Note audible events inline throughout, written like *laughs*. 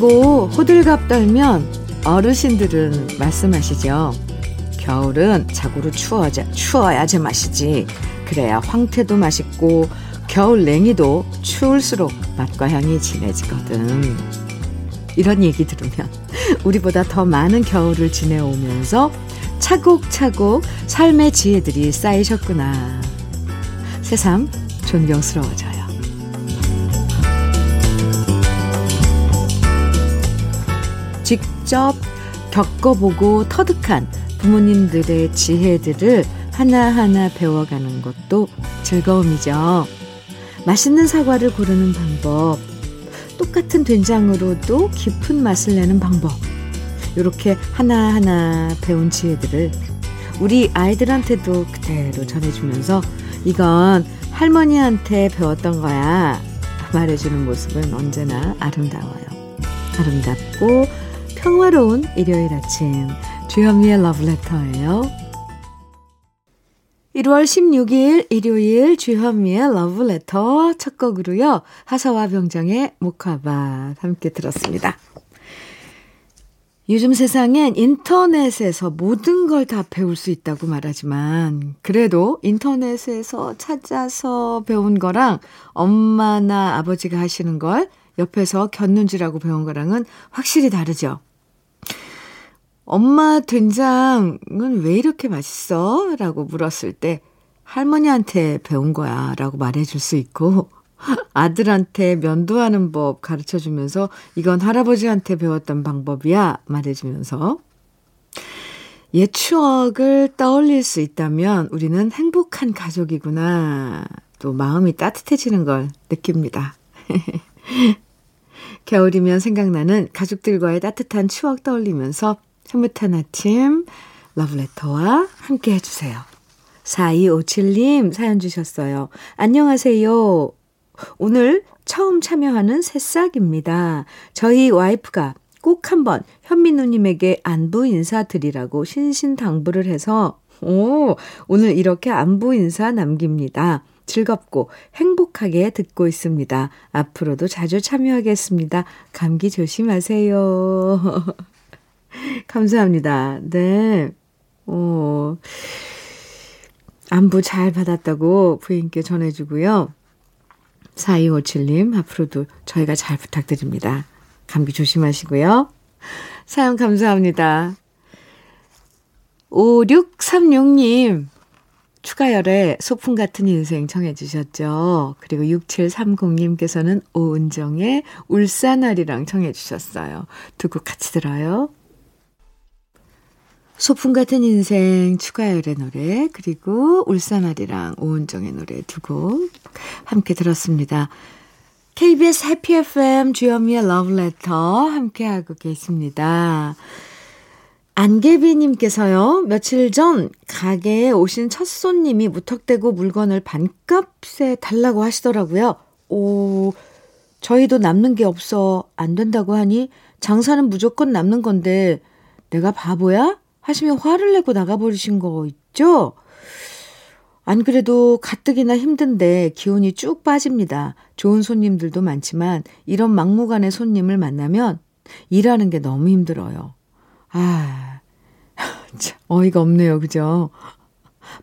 춥다고 호들갑 떨면 어르신들은 말씀하시죠. 겨울은 자고로 추워야, 추워야 제맛이지. 그래야 황태도 맛있고 겨울 냉이도 추울수록 맛과 향이 진해지거든. 이런 얘기 들으면 *laughs* 우리보다 더 많은 겨울을 지내오면서 차곡차곡 삶의 지혜들이 쌓이셨구나. 새삼 존경스러워져요. 직접 겪어보고 터득한 부모님들의 지혜들을 하나하나 배워가는 것도 즐거움이죠. 맛있는 사과를 고르는 방법, 똑같은 된장으로도 깊은 맛을 내는 방법, 이렇게 하나하나 배운 지혜들을 우리 아이들한테도 그대로 전해주면서 이건 할머니한테 배웠던 거야 말해주는 모습은 언제나 아름다워요. 아름답고 평화로운 일요일 아침 주현미의 러브레터예요. 1월 16일 일요일 주현미의 러브레터 첫 곡으로요. 하사와 병장의 목화밭 함께 들었습니다. 요즘 세상엔 인터넷에서 모든 걸 다 배울 수 있다고 말하지만 그래도 인터넷에서 찾아서 배운 거랑 엄마나 아버지가 하시는 걸 옆에서 곁눈질하고 배운 거랑은 확실히 다르죠. 엄마 된장은 왜 이렇게 맛있어? 라고 물었을 때 할머니한테 배운 거야 라고 말해줄 수 있고 *laughs* 아들한테 면도하는 법 가르쳐 주면서 이건 할아버지한테 배웠던 방법이야 말해주면서 옛 추억을 떠올릴 수 있다면 우리는 행복한 가족이구나. 또 마음이 따뜻해지는 걸 느낍니다. *laughs* 겨울이면 생각나는 가족들과의 따뜻한 추억 떠올리면서 흐뭇한 아침 러브레터와 함께 해주세요. 4257님 사연 주셨어요. 안녕하세요. 오늘 처음 참여하는 새싹입니다. 저희 와이프가 꼭 한번 현미 누님에게 안부 인사드리라고 신신당부를 해서 오, 오늘 이렇게 안부 인사 남깁니다. 즐겁고 행복하게 듣고 있습니다. 앞으로도 자주 참여하겠습니다. 감기 조심하세요. *laughs* 감사합니다. 네. 오, 안부 잘 받았다고 부인께 전해주고요. 4257님, 앞으로도 저희가 잘 부탁드립니다. 감기 조심하시고요. 사연 감사합니다. 5636님, 추가열의 소풍 같은 인생 청해 주셨죠. 그리고 6730님께서는 오은정의 울산아리랑 청해 주셨어요. 두 곡 같이 들어요. 소풍 같은 인생 추가열의 노래 그리고 울산아리랑 오은정의 노래 두 곡 함께 들었습니다. KBS 해피 FM 주현미의 러브레터 함께하고 계십니다. 안개비님께서요, 며칠 전 가게에 오신 첫 손님이 무턱대고 물건을 반값에 달라고 하시더라고요. 오, 저희도 남는 게 없어 안 된다고 하니 장사는 무조건 남는 건데 내가 바보야? 하시며 화를 내고 나가버리신 거 있죠? 안 그래도 가뜩이나 힘든데 기운이 쭉 빠집니다. 좋은 손님들도 많지만 이런 막무가내 손님을 만나면 일하는 게 너무 힘들어요. 아, *laughs* 참, 어이가 없네요. 그죠?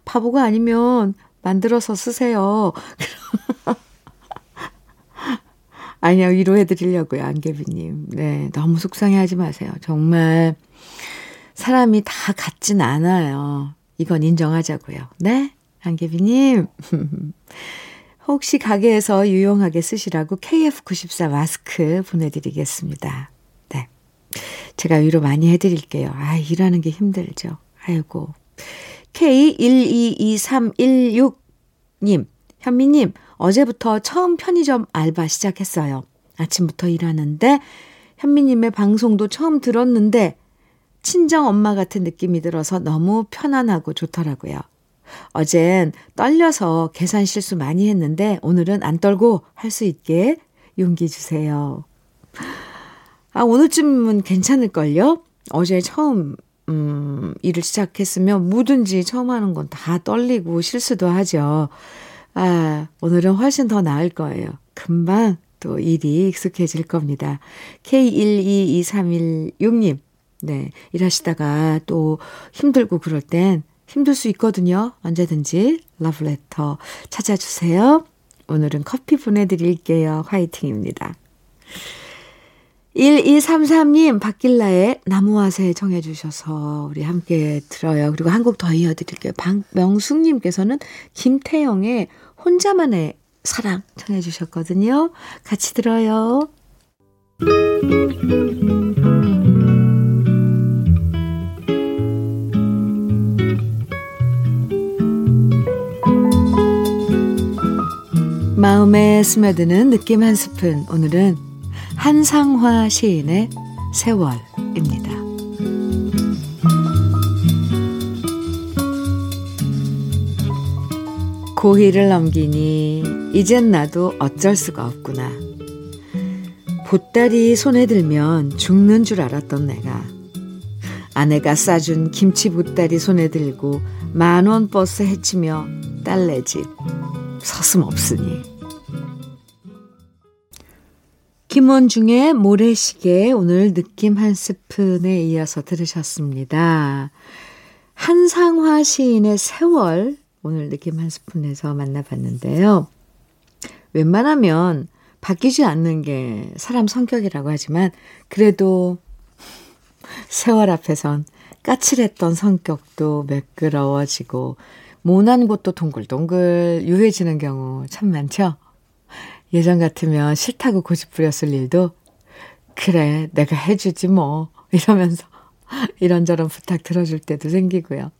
바보가 아니면 만들어서 쓰세요. *laughs* 아니요, 위로해드리려고요, 안개비님. 네, 너무 속상해 하지 마세요. 정말, 사람이 다 같진 않아요. 이건 인정하자고요. 네? 안개비님. *laughs* 혹시 가게에서 유용하게 쓰시라고 KF94 마스크 보내드리겠습니다. 네. 제가 위로 많이 해드릴게요. 아, 일하는 게 힘들죠. 아이고. K122316님, 현미님, 어제부터 처음 편의점 알바 시작했어요. 아침부터 일하는데, 현미님의 방송도 처음 들었는데, 친정 엄마 같은 느낌이 들어서 너무 편안하고 좋더라고요. 어젠 떨려서 계산 실수 많이 했는데 오늘은 안 떨고 할 수 있게 용기 주세요. 아, 오늘쯤은 괜찮을걸요? 어제 처음, 음, 일을 시작했으면 뭐든지 처음 하는 건 다 떨리고 실수도 하죠. 아, 오늘은 훨씬 더 나을 거예요. 금방 또 일이 익숙해질 겁니다. K122316님, 네, 일하시다가 또 힘들고 그럴 땐 힘들 수 있거든요. 언제든지 러브레터 찾아주세요. 오늘은 커피 보내드릴게요. 화이팅입니다. 1233님, 박길라의 나무화새 정해 주셔서 우리 함께 들어요. 그리고 한 곡 더 이어드릴게요. 박명숙님께서는 김태영의 혼자만의 사랑 청해 주셨거든요. 같이 들어요. 마음에 스며드는 느낌 한 스푼. 오늘은 한상화 시인의 세월입니다. 고희를 넘기니 이젠 나도 어쩔 수가 없구나. 보따리 손에 들면 죽는 줄 알았던 내가 아내가 싸준 김치 보따리 손에 들고 만원 버스 헤치며 딸네 집 서슴없으니. 김원중의 모래시계 오늘 느낌 한 스푼에 이어서 들으셨습니다. 한상화 시인의 세월 오늘 느낌 한 스푼에서 만나봤는데요. 웬만하면 바뀌지 않는 게 사람 성격이라고 하지만 그래도 세월 앞에선 까칠했던 성격도 매끄러워지고 모난 곳도 동글동글 유해지는 경우 참 많죠. 예전 같으면 싫다고 고집 부렸을 일도 그래 내가 해주지 뭐 이러면서 *laughs* 이런저런 부탁 들어줄 때도 생기고요.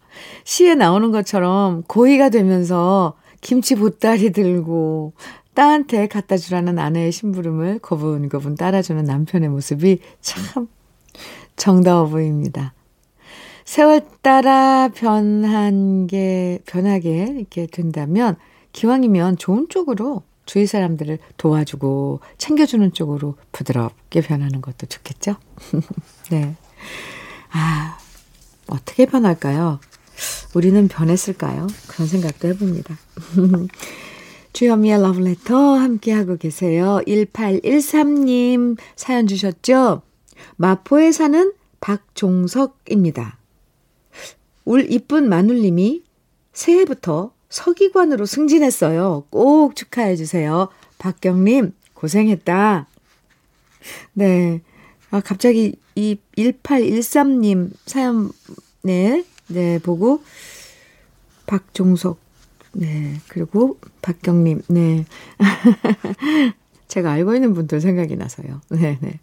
시에 나오는 것처럼 고의가 되면서 김치 보따리 들고 딸한테 갖다 주라는 아내의 심부름을 거분거분 따라주는 남편의 모습이 참 정다워 보입니다. 세월 따라 변한 게, 변하게 이렇게 된다면, 기왕이면 좋은 쪽으로 주위 사람들을 도와주고 챙겨주는 쪽으로 부드럽게 변하는 것도 좋겠죠? *laughs* 네. 아, 어떻게 변할까요? 우리는 변했을까요? 그런 생각도 해봅니다. *laughs* 주현미의 러브레터 함께하고 계세요. 1813님 사연 주셨죠? 마포에 사는 박종석입니다. 울 이쁜 마눌님이 새해부터 서기관으로 승진했어요. 꼭 축하해 주세요. 박경님, 고생했다. 네. 아, 갑자기 이 1813님 사연, 네, 네, 보고, 박종석, 네, 그리고 박경님, 네. *laughs* 제가 알고 있는 분들 생각이 나서요. 네, 네.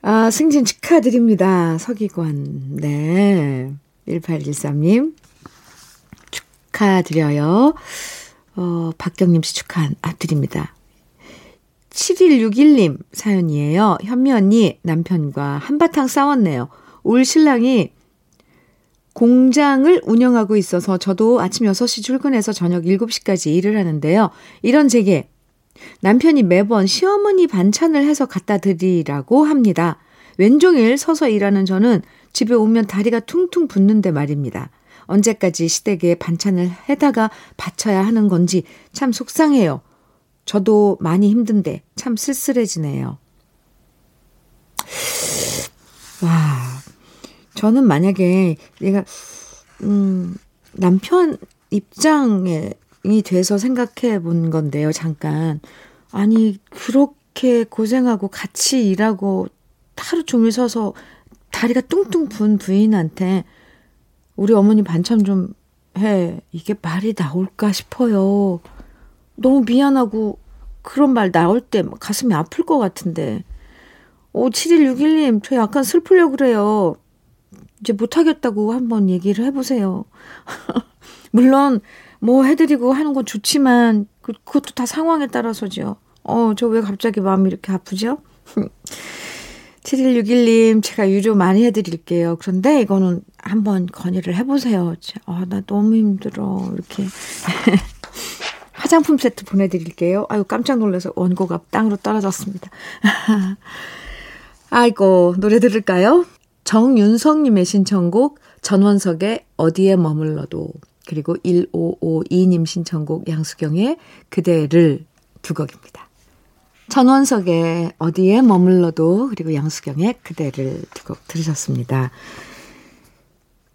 아, 승진 축하드립니다. 서기관, 네. 1813님. 축하드려요. 어, 박경림 씨 축하 드립니다. 7161님 사연이에요. 현미 언니 남편과 한바탕 싸웠네요. 올 신랑이 공장을 운영하고 있어서 저도 아침 6시 출근해서 저녁 7시까지 일을 하는데요. 이런 제게 남편이 매번 시어머니 반찬을 해서 갖다 드리라고 합니다. 왼종일 서서 일하는 저는 집에 오면 다리가 퉁퉁 붓는데 말입니다. 언제까지 시댁에 반찬을 해다가 바쳐야 하는 건지 참 속상해요. 저도 많이 힘든데 참 쓸쓸해지네요. 와, 저는 만약에 내가, 음, 남편 입장이 돼서 생각해 본 건데요, 잠깐. 아니, 그렇게 고생하고 같이 일하고 하루 종일 서서 다리가 뚱뚱 분 부인한테 우리 어머니 반찬 좀 해. 이게 말이 나올까 싶어요. 너무 미안하고 그런 말 나올 때 가슴이 아플 것 같은데. 오, 7161님, 저 약간 슬프려 그래요. 이제 못하겠다고 한번 얘기를 해보세요. *laughs* 물론, 뭐 해드리고 하는 건 좋지만, 그, 그것도 다 상황에 따라서죠. 어, 저 왜 갑자기 마음이 이렇게 아프죠? *laughs* 7161님, 제가 유료 많이 해드릴게요. 그런데 이거는 한번 건의를 해보세요. 아, 나 너무 힘들어. 이렇게. *laughs* 화장품 세트 보내드릴게요. 아유, 깜짝 놀라서 원고가 땅으로 떨어졌습니다. *laughs* 아이고, 노래 들을까요? 정윤성님의 신청곡, 전원석의 어디에 머물러도, 그리고 1552님 신청곡, 양수경의 그대를 두 곡입니다. 전원석의 어디에 머물러도 그리고 양수경의 그대를 두곡 들으셨습니다.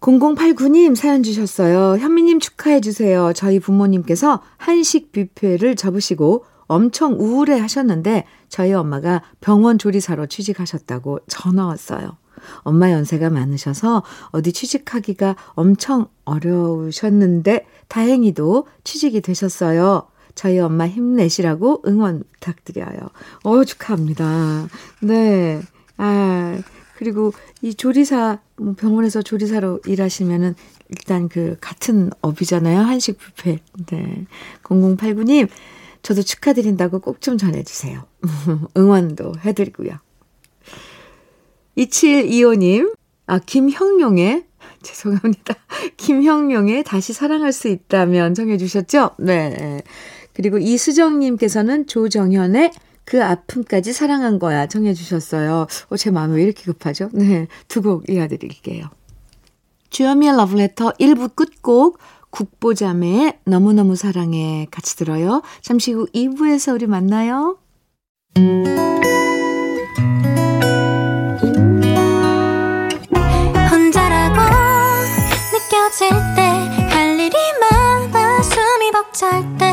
0089님 사연 주셨어요. 현미님 축하해 주세요. 저희 부모님께서 한식 뷔페를 접으시고 엄청 우울해 하셨는데 저희 엄마가 병원 조리사로 취직하셨다고 전화 왔어요. 엄마 연세가 많으셔서 어디 취직하기가 엄청 어려우셨는데 다행히도 취직이 되셨어요. 저희 엄마 힘내시라고 응원 부탁드려요. 어, 축하합니다. 네. 아, 그리고 이 조리사, 뭐 병원에서 조리사로 일하시면은 일단 그 같은 업이잖아요. 한식 뷔페. 네. 0089님, 저도 축하드린다고 꼭 좀 전해주세요. *laughs* 응원도 해드리고요. 2725님, 아, 김형용의, *laughs* 죄송합니다. 김형용의 다시 사랑할 수 있다면 정해주셨죠? 네. 그리고 이수정님께서는 조정현의 그 아픔까지 사랑한 거야 정해 주셨어요. 어, 제 마음이 왜 이렇게 급하죠? 네. 두 곡 이어드릴게요. 주현미의 러브레터 1부 끝곡 국보자매의 너무너무 사랑해 같이 들어요. 잠시 후 2부에서 우리 만나요. 혼자라고 느껴질 때 할 일이 많아 숨이 벅찰 때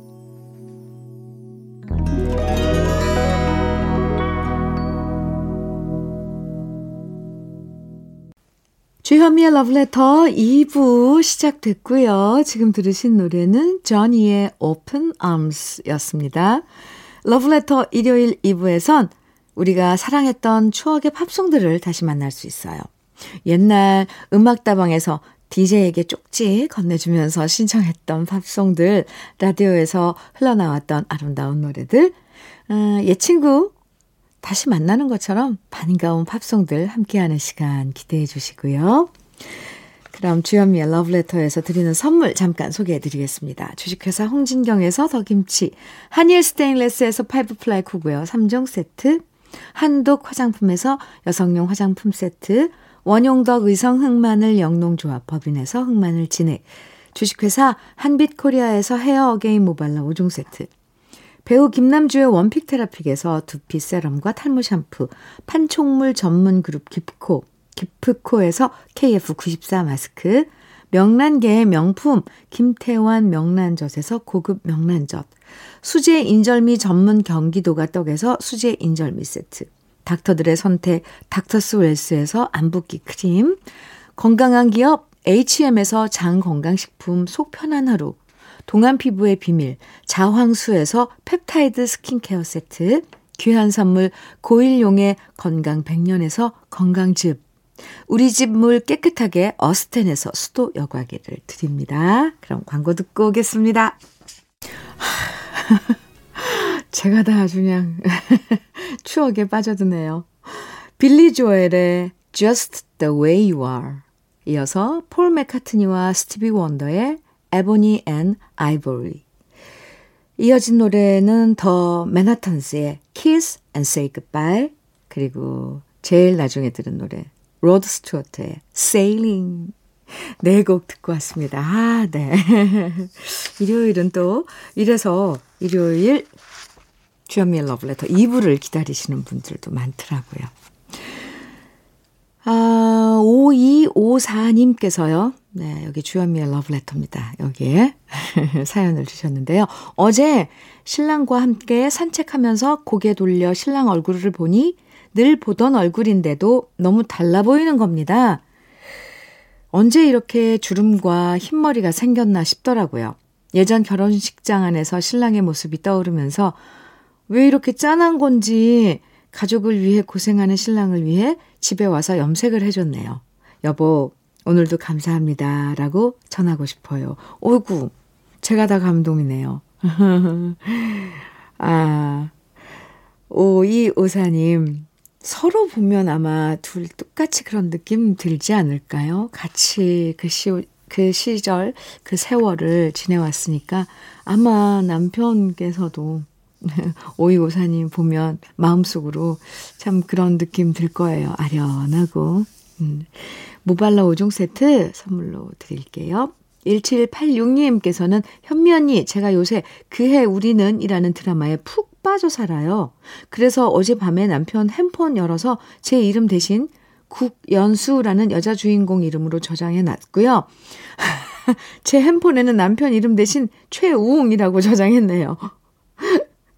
주현미의 러브레터 2부 시작됐고요. 지금 들으신 노래는 저니의 Open Arms 였습니다. 러브레터 일요일 2부에선 우리가 사랑했던 추억의 팝송들을 다시 만날 수 있어요. 옛날 음악다방에서 DJ에게 쪽지 건네주면서 신청했던 팝송들, 라디오에서 흘러나왔던 아름다운 노래들, 어, 옛 친구 다시 만나는 것처럼 반가운 팝송들 함께하는 시간 기대해 주시고요. 그럼 주현미의 러브레터에서 드리는 선물 잠깐 소개해 드리겠습니다. 주식회사 홍진경에서 더김치, 한일 스테인레스에서 five ply cookware 3종 세트, 한독 화장품에서 여성용 화장품 세트, 원용덕 의성 흑마늘 영농조합 법인에서 흑마늘 진액, 주식회사 한빛코리아에서 헤어 어게인 모발라 5종 세트, 배우 김남주의 one pick 테라픽에서 두피 세럼과 탈모 샴푸, 판촉물 전문 그룹 기프코, 기프코에서 KF94 마스크, 명란계의 명품 김태환 명란젓에서 고급 명란젓, 수제 인절미 전문 경기도가 떡에서 수제 인절미 세트, 닥터들의 선택 닥터스 웰스에서 안붓기 크림, 건강한 기업 H&M에서 장건강식품 속 편한 하루, 동안 피부의 비밀, 자황수에서 펩타이드 스킨케어 세트, 귀한 선물 고일용의 건강 100년에서 건강즙, 우리 집 물 깨끗하게 어스텐에서 수도 여과기를 드립니다. 그럼 광고 듣고 오겠습니다. *laughs* 제가 다 아주 그냥 *laughs* 추억에 빠져드네요. 빌리 조엘의 Just the Way You Are 이어서 폴 맥카트니와 스티비 원더의 Ebony and Ivory. 이어진 노래는 더 맨하탄스의 Kiss and Say Goodbye 그리고 제일 나중에 들은 노래 로드 스튜어트의 Sailing 네 곡 듣고 왔습니다. 아, 네. *laughs* 일요일은 또 이래서 일요일 주현미의 러브레터 2부를 기다리시는 분들도 많더라고요. 아, 5254님께서요. 네, 여기 주현미의 러브레터입니다. 여기에 *laughs* 사연을 주셨는데요. 어제 신랑과 함께 산책하면서 고개 돌려 신랑 얼굴을 보니 늘 보던 얼굴인데도 너무 달라 보이는 겁니다. 언제 이렇게 주름과 흰머리가 생겼나 싶더라고요. 예전 결혼식장 안에서 신랑의 모습이 떠오르면서 왜 이렇게 짠한 건지 가족을 위해 고생하는 신랑을 위해 집에 와서 염색을 해줬네요. 여보, 오늘도 감사합니다. 라고 전하고 싶어요. 오구, 제가 다 감동이네요. *laughs* 아, 오이오사님, 서로 보면 아마 둘 똑같이 그런 느낌 들지 않을까요? 같이 그 시, 그 시절, 그 세월을 지내왔으니까 아마 남편께서도 *laughs* 오이오사님 보면 마음속으로 참 그런 느낌 들 거예요. 아련하고. 음. 모발라 5종 세트 선물로 드릴게요. 1786님께서는 현미 언니, 제가 요새 그해 우리는 이라는 드라마에 푹 빠져 살아요. 그래서 어젯밤에 남편 핸폰 열어서 제 이름 대신 국연수라는 여자 주인공 이름으로 저장해 놨고요. *laughs* 제 핸폰에는 남편 이름 대신 최우웅이라고 저장했네요.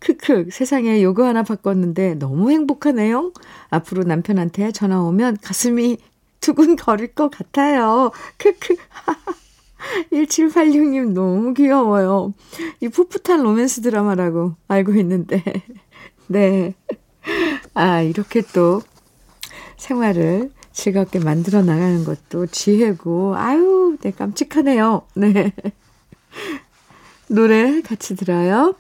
크크, 세상에 요거 하나 바꿨는데 너무 행복하네요. 앞으로 남편한테 전화 오면 가슴이 두근거릴 것 같아요. 크크. *laughs* 1786님 너무 귀여워요. 이 풋풋한 로맨스 드라마라고 알고 있는데. *laughs* 네. 아, 이렇게 또 생활을 즐겁게 만들어 나가는 것도 지혜고, 아유, 네, 깜찍하네요. 네. *laughs* 노래 같이 들어요.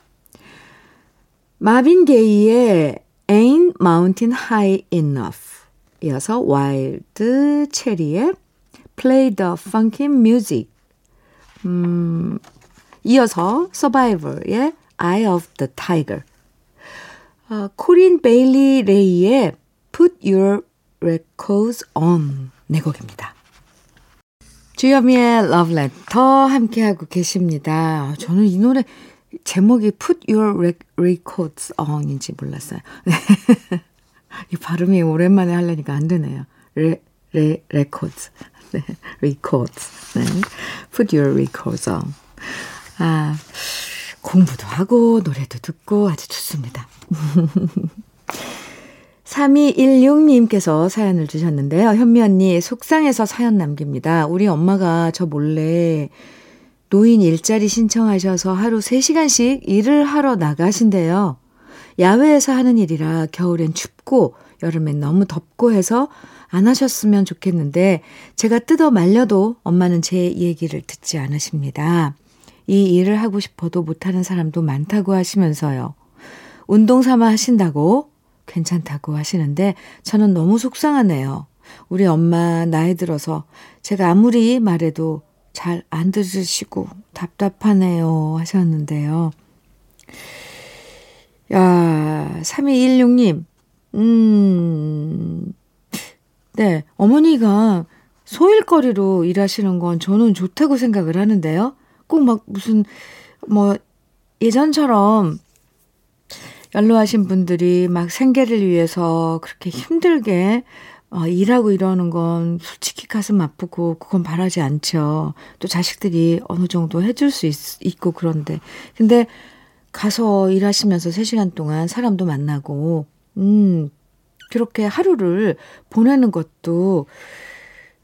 마빈 게이의 Ain't Mountain High Enough 이어서 와일드 체리의 Play the Funky Music 음, 이어서 Survivor의 Eye of the Tiger 어, 코린 베일리 레이의 Put Your Records On 네 곡입니다. 주여미의 Love Letter 함께하고 계십니다. 저는 이 노래 제목이 Put Your Records On인지 몰랐어요. 네. *laughs* 이 발음이 오랜만에 하려니까 안 되네요. 레, 레, 레코드. 네, records. 네. Put your records on. 아, 공부도 하고, 노래도 듣고 아주 좋습니다. *laughs* 3216님께서 사연을 주셨는데요. 현미 언니, 속상해서 사연 남깁니다. 우리 엄마가 저 몰래 노인 일자리 신청하셔서 하루 3시간씩 일을 하러 나가신대요. 야외에서 하는 일이라 겨울엔 춥고 여름엔 너무 덥고 해서 안 하셨으면 좋겠는데 제가 뜯어 말려도 엄마는 제 얘기를 듣지 않으십니다. 이 일을 하고 싶어도 못하는 사람도 많다고 하시면서요. 운동 삼아 하신다고 괜찮다고 하시는데 저는 너무 속상하네요. 우리 엄마 나이 들어서 제가 아무리 말해도 잘 안 들으시고 답답하네요 하셨는데요. 야, 3216님, 음, 네, 어머니가 소일거리로 일하시는 건 저는 좋다고 생각을 하는데요. 꼭 막 무슨, 뭐, 예전처럼 연로하신 분들이 막 생계를 위해서 그렇게 힘들게 어, 일하고 이러는 건 솔직히 가슴 아프고 그건 바라지 않죠. 또 자식들이 어느 정도 해줄 수 있, 있고 그런데. 근데 가서 일하시면서 3시간 동안 사람도 만나고, 음, 그렇게 하루를 보내는 것도,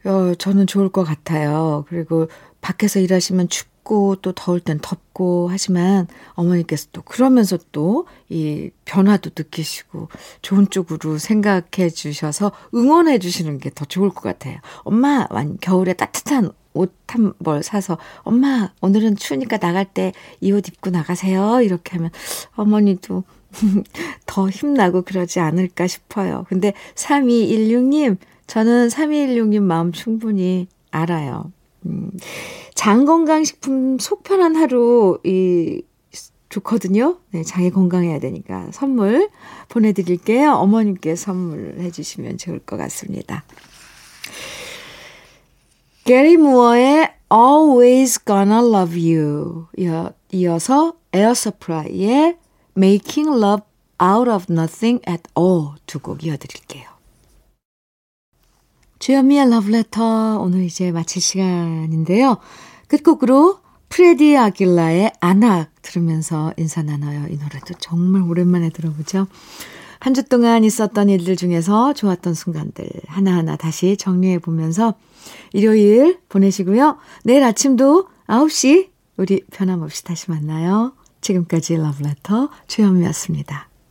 어, 저는 좋을 것 같아요. 그리고 밖에서 일하시면 춥 춥고 또 더울 땐 덥고 하지만 어머니께서 또 그러면서 또 이 변화도 느끼시고 좋은 쪽으로 생각해 주셔서 응원해 주시는 게 더 좋을 것 같아요. 엄마, 겨울에 따뜻한 옷 한 벌 사서 엄마, 오늘은 추우니까 나갈 때 이 옷 입고 나가세요. 이렇게 하면 어머니도 *laughs* 더 힘나고 그러지 않을까 싶어요. 근데 3216님, 저는 3216님 마음 충분히 알아요. 음, 장건강식품 속 편한 하루, 이, 좋거든요. 네, 장이 건강해야 되니까 선물 보내드릴게요. 어머님께 선물해 주시면 좋을 것 같습니다. 게리 무어의 Always Gonna Love You 이어서 에어 서플라이의 Making Love Out of Nothing at All 두 곡 이어드릴게요. 주현미의 러브레터 오늘 이제 마칠 시간인데요. 끝곡으로 프레디 아길라의 Anak 들으면서 인사 나눠요. 이 노래도 정말 오랜만에 들어보죠. 한 주 동안 있었던 일들 중에서 좋았던 순간들 하나하나 다시 정리해 보면서 일요일 보내시고요. 내일 아침도 9시 우리 변함없이 다시 만나요. 지금까지 러브레터 주현미였습니다.